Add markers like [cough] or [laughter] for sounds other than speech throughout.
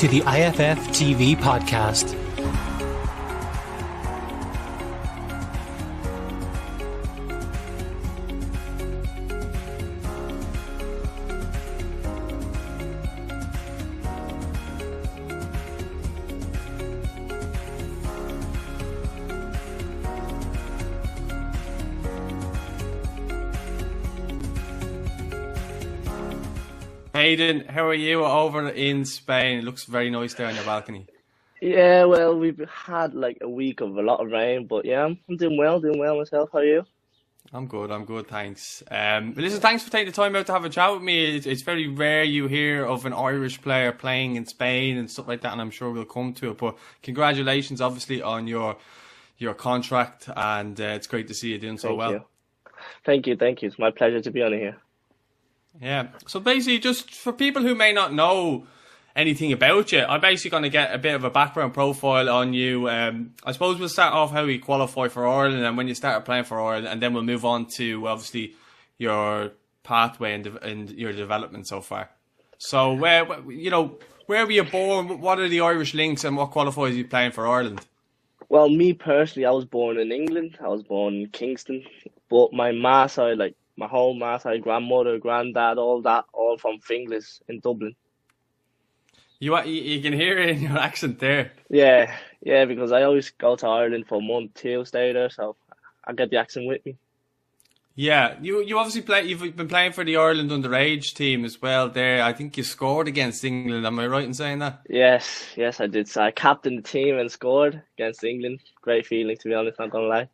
to the IFF TV podcast. Hayden, how are you over in Spain? It looks very nice there on your balcony. Yeah, well, we've had like a week of a lot of rain, but yeah, I'm, I'm doing well, doing well myself. How are you? I'm good, I'm good, thanks. Um, but listen, thanks for taking the time out to have a chat with me. It's, it's very rare you hear of an Irish player playing in Spain and stuff like that, and I'm sure we'll come to it. But congratulations, obviously, on your your contract, and uh, it's great to see you doing so Thank well. you. Thank you, thank you. It's my pleasure to be on here. Yeah. So basically, just for people who may not know anything about you, I'm basically going to get a bit of a background profile on you. Um, I suppose we'll start off how you qualify for Ireland and when you started playing for Ireland, and then we'll move on to obviously your pathway and, de- and your development so far. So where you know where were you born? What are the Irish links, and what qualifies you playing for Ireland? Well, me personally, I was born in England. I was born in Kingston, but my ma side, like my whole mother, grandmother, granddad, all that, all from Finglas in Dublin. You you, you can hear it in your [laughs] accent there. Yeah, yeah, because I always go to Ireland for a month, two, stay there, so I get the accent with me. Yeah, you you obviously play. You've been playing for the Ireland underage team as well. There, I think you scored against England. Am I right in saying that? Yes, yes, I did. So I captained the team and scored against England. Great feeling, to be honest. Not gonna lie.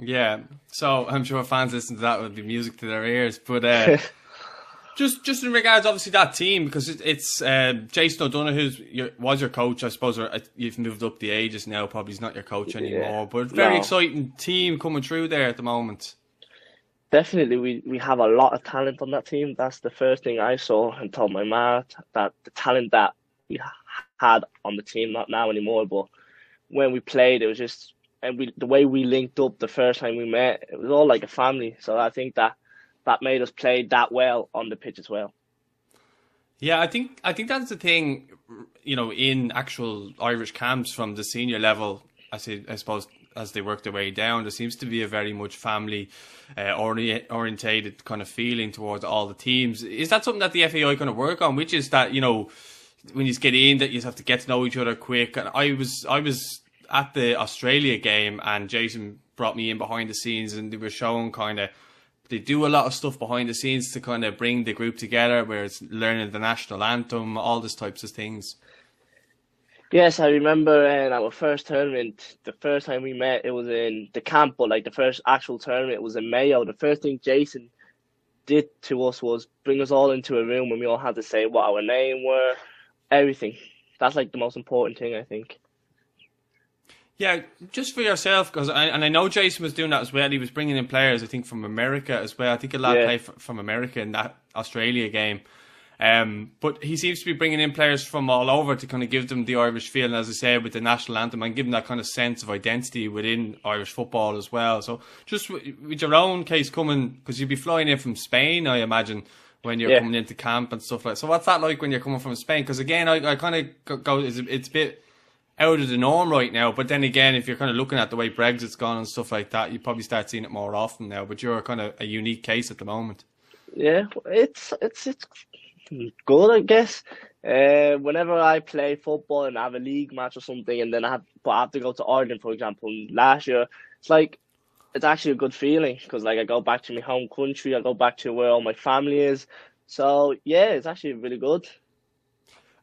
Yeah. So I'm sure fans listen to that would be music to their ears. But uh, [laughs] just just in regards, obviously that team because it, it's uh, Jason O'Donoghue's your, was your coach, I suppose. Or uh, you've moved up the ages now. Probably he's not your coach anymore. Yeah. But very No. exciting team coming through there at the moment. Definitely, we, we have a lot of talent on that team. That's the first thing I saw and told my ma that the talent that we had on the team, not now anymore, but when we played, it was just and we the way we linked up the first time we met, it was all like a family. So I think that that made us play that well on the pitch as well. Yeah, I think I think that's the thing. You know, in actual Irish camps from the senior level, I say, I suppose as they work their way down, there seems to be a very much family uh, ori- orientated kind of feeling towards all the teams. Is that something that the FAI kind of work on? Which is that you know when you get in that you have to get to know each other quick. And I was I was at the Australia game and Jason brought me in behind the scenes and they were showing kind of they do a lot of stuff behind the scenes to kind of bring the group together, where it's learning the national anthem, all these types of things. Yes, I remember in our first tournament, the first time we met, it was in the camp, but like the first actual tournament was in Mayo. The first thing Jason did to us was bring us all into a room and we all had to say what our name were, everything. That's like the most important thing, I think. Yeah, just for yourself, because and I know Jason was doing that as well. He was bringing in players, I think, from America as well. I think a lot Yeah. played f- from America in that Australia game. Um, but he seems to be bringing in players from all over to kind of give them the Irish feel, and as I said, with the national anthem, and give them that kind of sense of identity within Irish football as well. So, just with, with your own case coming, because you'd be flying in from Spain, I imagine, when you're Yeah. coming into camp and stuff like. So, what's that like when you're coming from Spain? Because again, I, I kind of go, it's, it's a bit out of the norm right now. But then again, if you're kind of looking at the way Brexit's gone and stuff like that, you probably start seeing it more often now. But you're kind of a unique case at the moment. Yeah, it's it's it's good, I guess. Uh, whenever I play football and I have a league match or something, and then I have but I have to go to Ireland, for example, last year, it's like it's actually a good feeling because like I go back to my home country, I go back to where all my family is. So yeah, it's actually really good.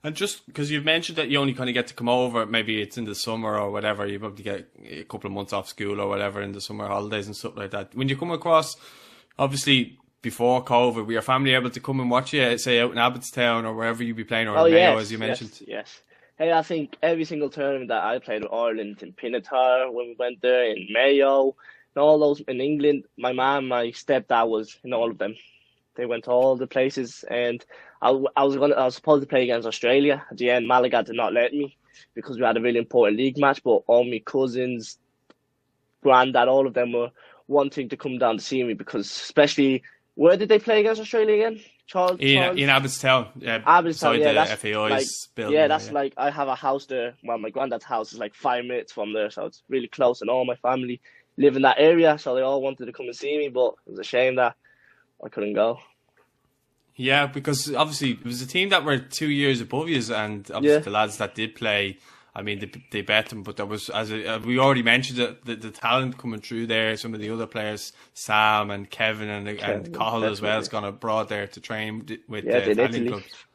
And just because you've mentioned that you only kind of get to come over, maybe it's in the summer or whatever, you probably get a couple of months off school or whatever in the summer holidays and stuff like that. When you come across, obviously before COVID, were your family able to come and watch you, say out in Abbottstown or wherever you'd be playing or Oh in Mayo, yes, as you mentioned? yes. Hey, I think every single tournament that I played with Ireland in Pinatar when we went there in Mayo and all those in England, my mum, my stepdad was in all of them. They went to all the places, and I, I was gonna I was supposed to play against Australia. At the end, Malaga did not let me because we had a really important league match. But all my cousins, granddad, all of them were wanting to come down to see me because, especially, where did they play against Australia again? Charles, in Charles, in Abbottstown, yeah, Abbottstown, yeah, that's FAI's like, building. yeah, that's like I have a house there. Well, my granddad's house is like five minutes from there, so it's really close, and all my family live in that area, so they all wanted to come and see me, but it was a shame that I couldn't go. Yeah, because obviously it was a team that were two years above you, and obviously Yeah. the lads that did play, I mean, they, they bet them, but there was, as a, uh, we already mentioned, it, the, the talent coming through there. Some of the other players, Sam and Kevin and, and Cahill as well, has gone abroad there to train with Yeah, did Italian clubs.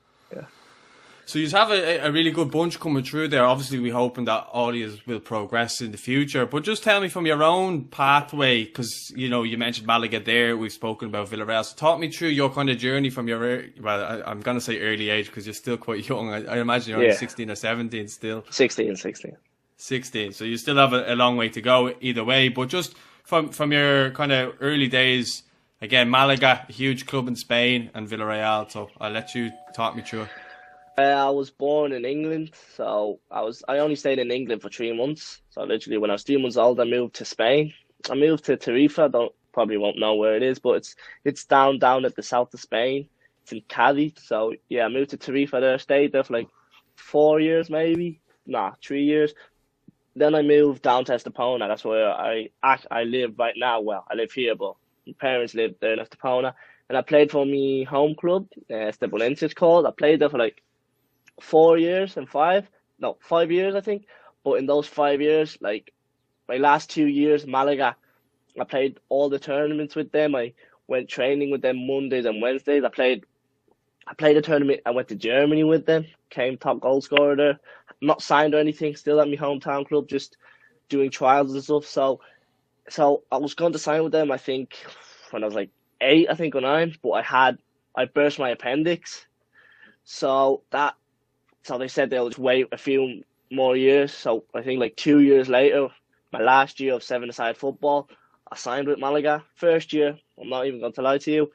So you have a, a really good bunch coming through there. Obviously, we're hoping that all these will progress in the future. But just tell me from your own pathway, because you know you mentioned Malaga there. We've spoken about Villarreal. So talk me through your kind of journey from your well, I, I'm going to say early age because you're still quite young. I, I imagine you're only Yeah. 16 or 17 still. 16, 16. 16. So you still have a, a long way to go either way. But just from from your kind of early days, again, Malaga, a huge club in Spain, and Villarreal. So I'll let you talk me through. Uh, I was born in England, so I was I only stayed in England for three months. So literally, when I was three months old, I moved to Spain. I moved to Tarifa. Don't probably won't know where it is, but it's it's down down at the south of Spain. It's in Cadiz. So yeah, I moved to Tarifa there. Stayed there for like four years, maybe. Nah, three years. Then I moved down to Estepona. That's where I act, I live right now. Well, I live here, but my parents live there in Estepona. And I played for me home club, uh, Esteponense it's called. I played there for like four years and five, no, five years I think. But in those five years, like my last two years, Malaga, I played all the tournaments with them. I went training with them Mondays and Wednesdays. I played, I played a tournament. I went to Germany with them. Came top goal scorer there. Not signed or anything. Still at my hometown club, just doing trials and stuff. So, so I was going to sign with them. I think when I was like eight, I think or nine. But I had I burst my appendix, so that so they said they'll just wait a few more years. So I think like two years later, my last year of seven-a-side football, I signed with Malaga. First year, I'm not even going to lie to you,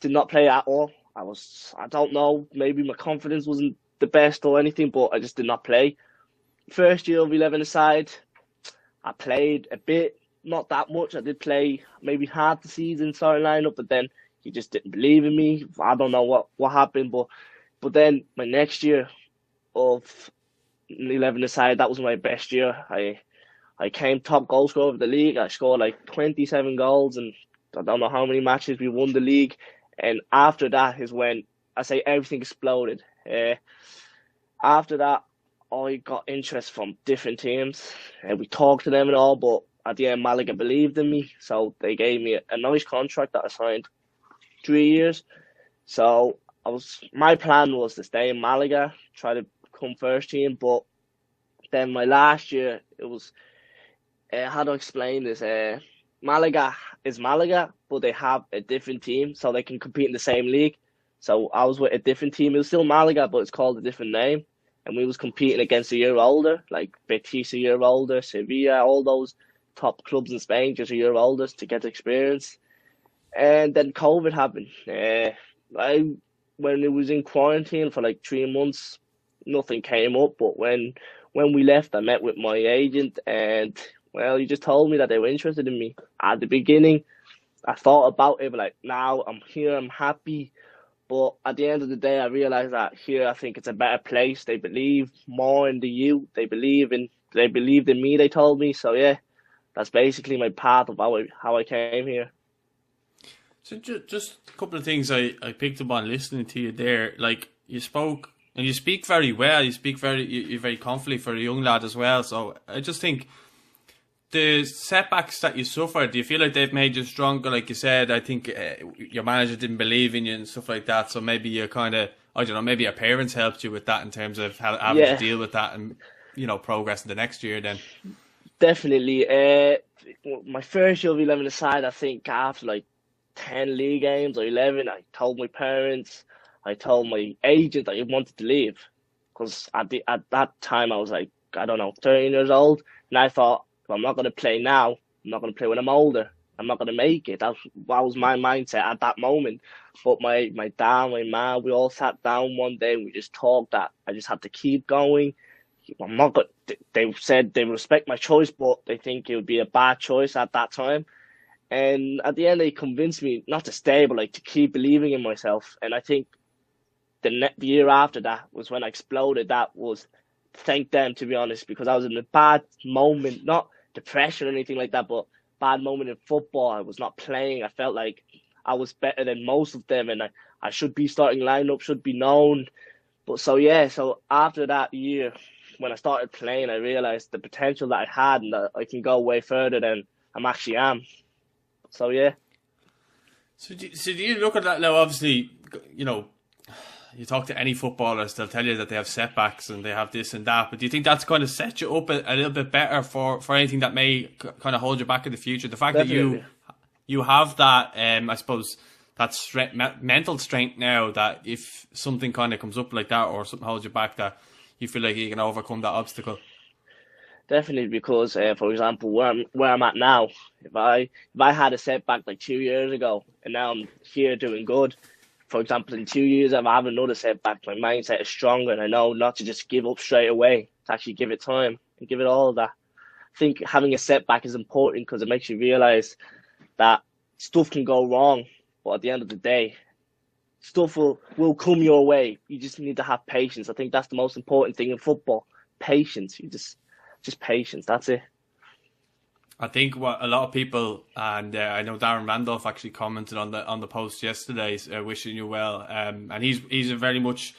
did not play at all. I was, I don't know, maybe my confidence wasn't the best or anything, but I just did not play. First year of 11-a-side, I played a bit, not that much. I did play maybe half the season starting lineup, but then he just didn't believe in me. I don't know what, what happened, but but then my next year of 11 aside, that was my best year. I I came top goal scorer of the league. I scored like 27 goals and I don't know how many matches we won the league. And after that is when I say everything exploded. Uh, after that, I got interest from different teams and we talked to them and all, but at the end, Malaga believed in me. So they gave me a, a nice contract that I signed three years. So I was my plan was to stay in Malaga, try to come first team, but then my last year it was uh, how to explain this. Uh, Malaga is Malaga, but they have a different team, so they can compete in the same league. So I was with a different team. It was still Malaga, but it's called a different name. And we was competing against a year older, like Betis a year older, Sevilla, all those top clubs in Spain, just a year older to get experience. And then COVID happened. Uh, I when it was in quarantine for like three months, nothing came up. But when when we left, I met with my agent, and well, he just told me that they were interested in me. At the beginning, I thought about it, but like now I'm here, I'm happy. But at the end of the day, I realized that here, I think it's a better place. They believe more in the youth. They believe in they believed in me. They told me so. Yeah, that's basically my path of how I how I came here. So just, just a couple of things I, I picked up on listening to you there. Like you spoke and you speak very well. You speak very you, you're very confidently for a young lad as well. So I just think the setbacks that you suffered, do you feel like they've made you stronger? Like you said, I think uh, your manager didn't believe in you and stuff like that. So maybe you're kind of I don't know. Maybe your parents helped you with that in terms of how having Yeah. to deal with that and you know progress in the next year. Then Definitely. Uh, my first year of 11 aside, I think after like 10 league games or 11, I told my parents, I told my agent that I wanted to leave. Because at, the, at that time, I was like, I don't know, 13 years old. And I thought, I'm not going to play now, I'm not going to play when I'm older. I'm not going to make it. That, that was my mindset at that moment. But my, my dad, my mom, we all sat down one day and we just talked that I just had to keep going. I'm not good. They said they respect my choice, but they think it would be a bad choice at that time. And at the end, they convinced me not to stay, but like to keep believing in myself. And I think the ne- the year after that was when I exploded. That was thank them to be honest, because I was in a bad moment, not depression or anything like that, but bad moment in football. I was not playing. I felt like I was better than most of them, and I, I should be starting lineup, should be known. But so yeah, so after that year, when I started playing, I realized the potential that I had and that I can go way further than I'm actually am. So yeah. So do, so do you look at that now? Obviously, you know, you talk to any footballers, they'll tell you that they have setbacks and they have this and that. But do you think that's going to set you up a, a little bit better for, for anything that may kind of hold you back in the future? The fact Definitely. that you you have that, um, I suppose, that strength, mental strength now that if something kind of comes up like that or something holds you back, that you feel like you can overcome that obstacle. Definitely, because uh, for example, where I'm where I'm at now, if I if I had a setback like two years ago, and now I'm here doing good, for example, in two years, if I have another setback, my mindset is stronger and I know not to just give up straight away, to actually give it time and give it all that. I think having a setback is important because it makes you realize that stuff can go wrong, but at the end of the day, stuff will, will come your way. You just need to have patience. I think that's the most important thing in football. Patience. You just, just patience. That's it. I think what a lot of people, and uh, I know Darren Randolph actually commented on the on the post yesterday, uh, wishing you well. Um, and he's he's very much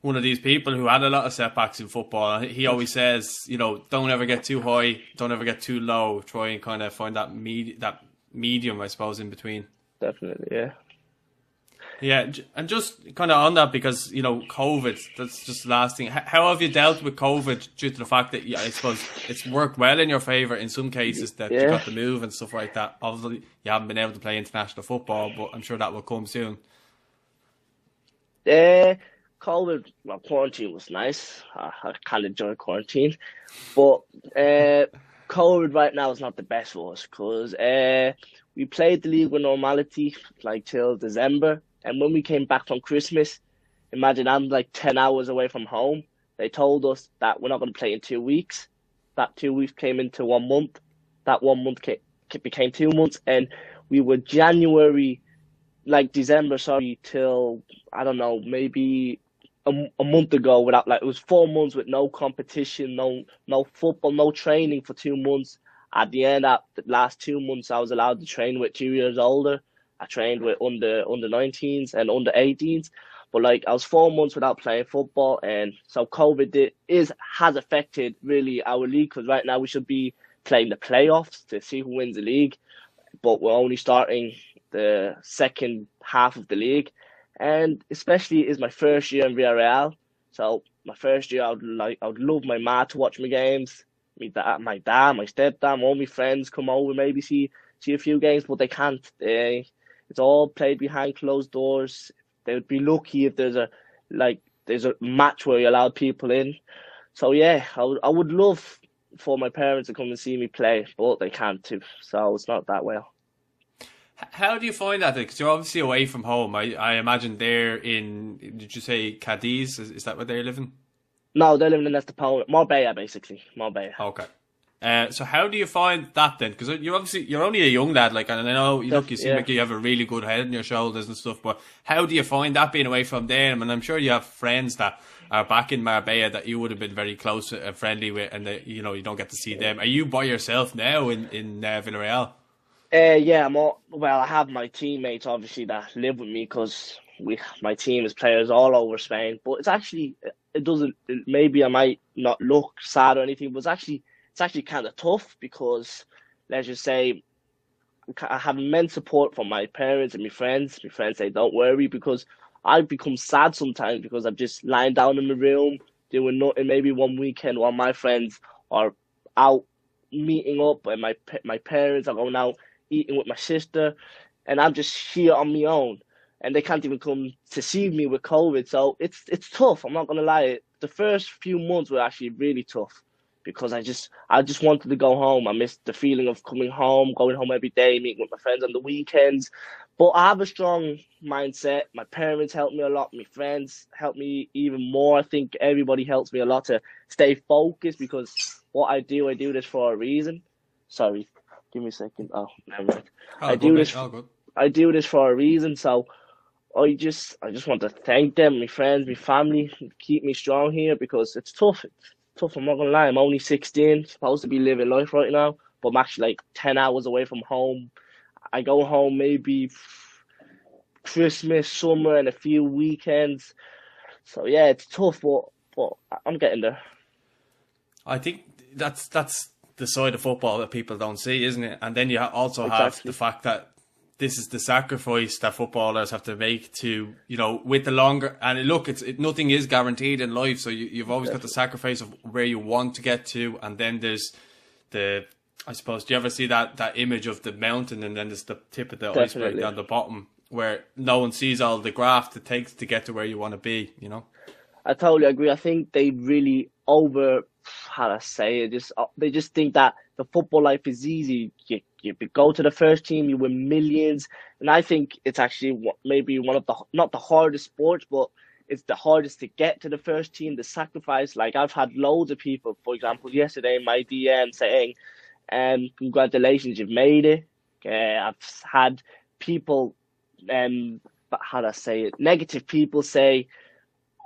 one of these people who had a lot of setbacks in football. He always says, you know, don't ever get too high, don't ever get too low. Try and kind of find that med- that medium, I suppose, in between. Definitely, yeah. Yeah, and just kind of on that because you know COVID, that's just the last thing. How have you dealt with COVID due to the fact that yeah, I suppose it's worked well in your favour in some cases that yeah. you got the move and stuff like that. Obviously, you haven't been able to play international football, but I'm sure that will come soon. Yeah, COVID, well, quarantine was nice. I, I kind of enjoyed quarantine, but uh, COVID right now is not the best for us because uh, we played the league with normality like till December and when we came back from Christmas, imagine I'm like 10 hours away from home. They told us that we're not going to play in two weeks. That two weeks came into one month. That one month came, became two months. And we were January, like December, sorry, till, I don't know, maybe a, a month ago without like, it was four months with no competition, no, no football, no training for two months. At the end, of the last two months, I was allowed to train with two years older I trained with under under 19s and under 18s, but like I was four months without playing football, and so COVID did, is has affected really our league because right now we should be playing the playoffs to see who wins the league, but we're only starting the second half of the league, and especially is my first year in Villarreal, so my first year I would like I would love my ma to watch my games, me dad, my dad, my stepdad, all my friends come over maybe see see a few games, but they can't. They it's all played behind closed doors. They would be lucky if there's a like there's a match where you allow people in. So yeah, I would I would love for my parents to come and see me play, but they can't too. So it's not that well. How do you find that? Because you're obviously away from home. I, I imagine they're in. Did you say Cadiz? Is, is that where they're living? No, they're living in Estepona, Marbella, basically. Marbella. Okay. Uh, so how do you find that then? Because you're obviously you're only a young lad, like, and I know you look, you seem yeah. like you have a really good head on your shoulders and stuff. But how do you find that being away from them? And I'm sure you have friends that are back in Marbella that you would have been very close and friendly with, and that you know you don't get to see them. Are you by yourself now in in uh, Villarreal? Uh, yeah, I'm all, well. I have my teammates obviously that live with me because we my team is players all over Spain. But it's actually it doesn't. Maybe I might not look sad or anything, but it's actually it's actually kind of tough because, let's just say, I have immense support from my parents and my friends. My friends say, don't worry, because I become sad sometimes because I'm just lying down in the room doing nothing. Maybe one weekend while my friends are out meeting up and my my parents are going out eating with my sister, and I'm just here on my own, and they can't even come to see me with COVID. So it's it's tough. I'm not gonna lie. The first few months were actually really tough because I just I just wanted to go home. I missed the feeling of coming home, going home every day, meeting with my friends on the weekends. But I have a strong mindset. My parents helped me a lot. My friends helped me even more. I think everybody helps me a lot to stay focused because what I do, I do this for a reason. Sorry, give me a second. Oh, never mind. I do this. I do this for a reason. So I just I just want to thank them, my friends, my family, keep me strong here because it's tough. It's tough. I'm not gonna lie. I'm only 16, supposed to be living life right now, but I'm actually like 10 hours away from home. I go home maybe Christmas, summer, and a few weekends. So yeah, it's tough, but but I'm getting there. I think that's that's the side of football that people don't see, isn't it? And then you also have Exactly. the fact that this is the sacrifice that footballers have to make to, you know, with the longer and look, it's it, nothing is guaranteed in life, so you, you've always got the sacrifice of where you want to get to, and then there's the, I suppose, do you ever see that that image of the mountain and then there's the tip of the iceberg Definitely. down the bottom where no one sees all the graft it takes to get to where you want to be, you know? I totally agree. I think they really over how to say it. Just uh, they just think that the football life is easy. You you go to the first team, you win millions, and I think it's actually maybe one of the not the hardest sports, but it's the hardest to get to the first team. The sacrifice, like I've had loads of people, for example, yesterday in my DM saying, "Um, congratulations, you've made it." I've had people, um, how to say it, negative people say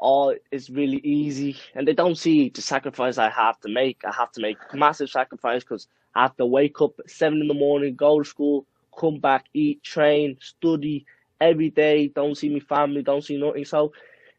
all is really easy and they don't see the sacrifice I have to make. I have to make massive sacrifice because I have to wake up at seven in the morning, go to school, come back, eat, train, study every day, don't see my family, don't see nothing. So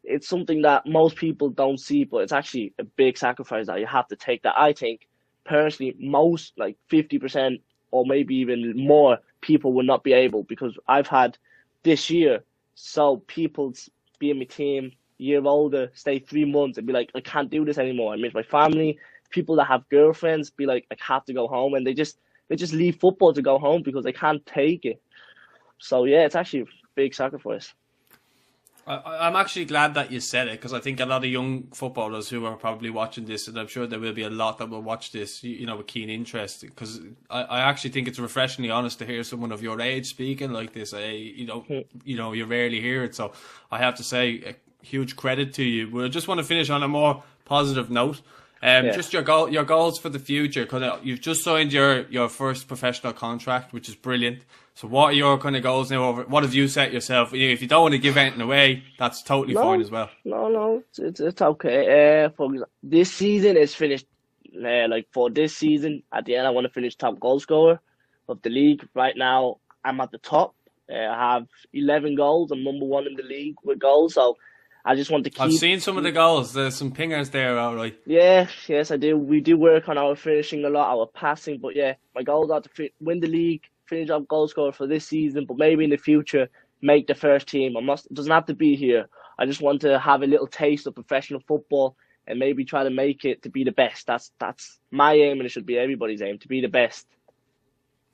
it's something that most people don't see, but it's actually a big sacrifice that you have to take that I think personally most like fifty percent or maybe even more people will not be able because I've had this year so people be in my team year older, stay three months and be like, I can't do this anymore. I miss my family. People that have girlfriends be like, I have to go home, and they just they just leave football to go home because they can't take it. So yeah, it's actually a big sacrifice. I, I'm actually glad that you said it because I think a lot of young footballers who are probably watching this, and I'm sure there will be a lot that will watch this, you, you know, with keen interest. Because I, I actually think it's refreshingly honest to hear someone of your age speaking like this. I, you know, hmm. you know, you rarely hear it. So I have to say, a huge credit to you. But I just want to finish on a more positive note. Um, Yeah. Just your goal, your goals for the future. Because you've just signed your, your first professional contract, which is brilliant. So, what are your kind of goals now? Over what have you set yourself? If you don't want to give anything away, that's totally No. fine as well. No, no, it's it's, okay. Uh, for this season is finished. Uh, like for this season, at the end, I want to finish top goal scorer of the league. Right now, I'm at the top. Uh, I have 11 goals. I'm number one in the league with goals. So I just want to keep. I've seen some of the goals. There's some pingers there, all right. Yeah, yes, I do. We do work on our finishing a lot, our passing, but yeah, my goals are to fi- win the league, finish up goal scorer for this season, but maybe in the future make the first team. I must it doesn't have to be here. I just want to have a little taste of professional football and maybe try to make it to be the best. That's that's my aim, and it should be everybody's aim to be the best.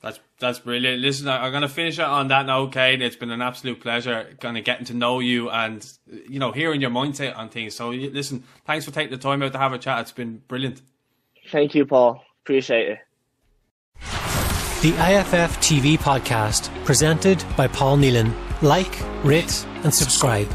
That's that's brilliant. Listen, I- I'm going to finish it on that note, Kane. It's been an absolute pleasure kind of getting to know you and you know hearing your mindset on things. So, listen, thanks for taking the time out to have a chat. It's been brilliant. Thank you, Paul. Appreciate it. The IFF TV podcast, presented by Paul Nealon. Like, rate, and subscribe.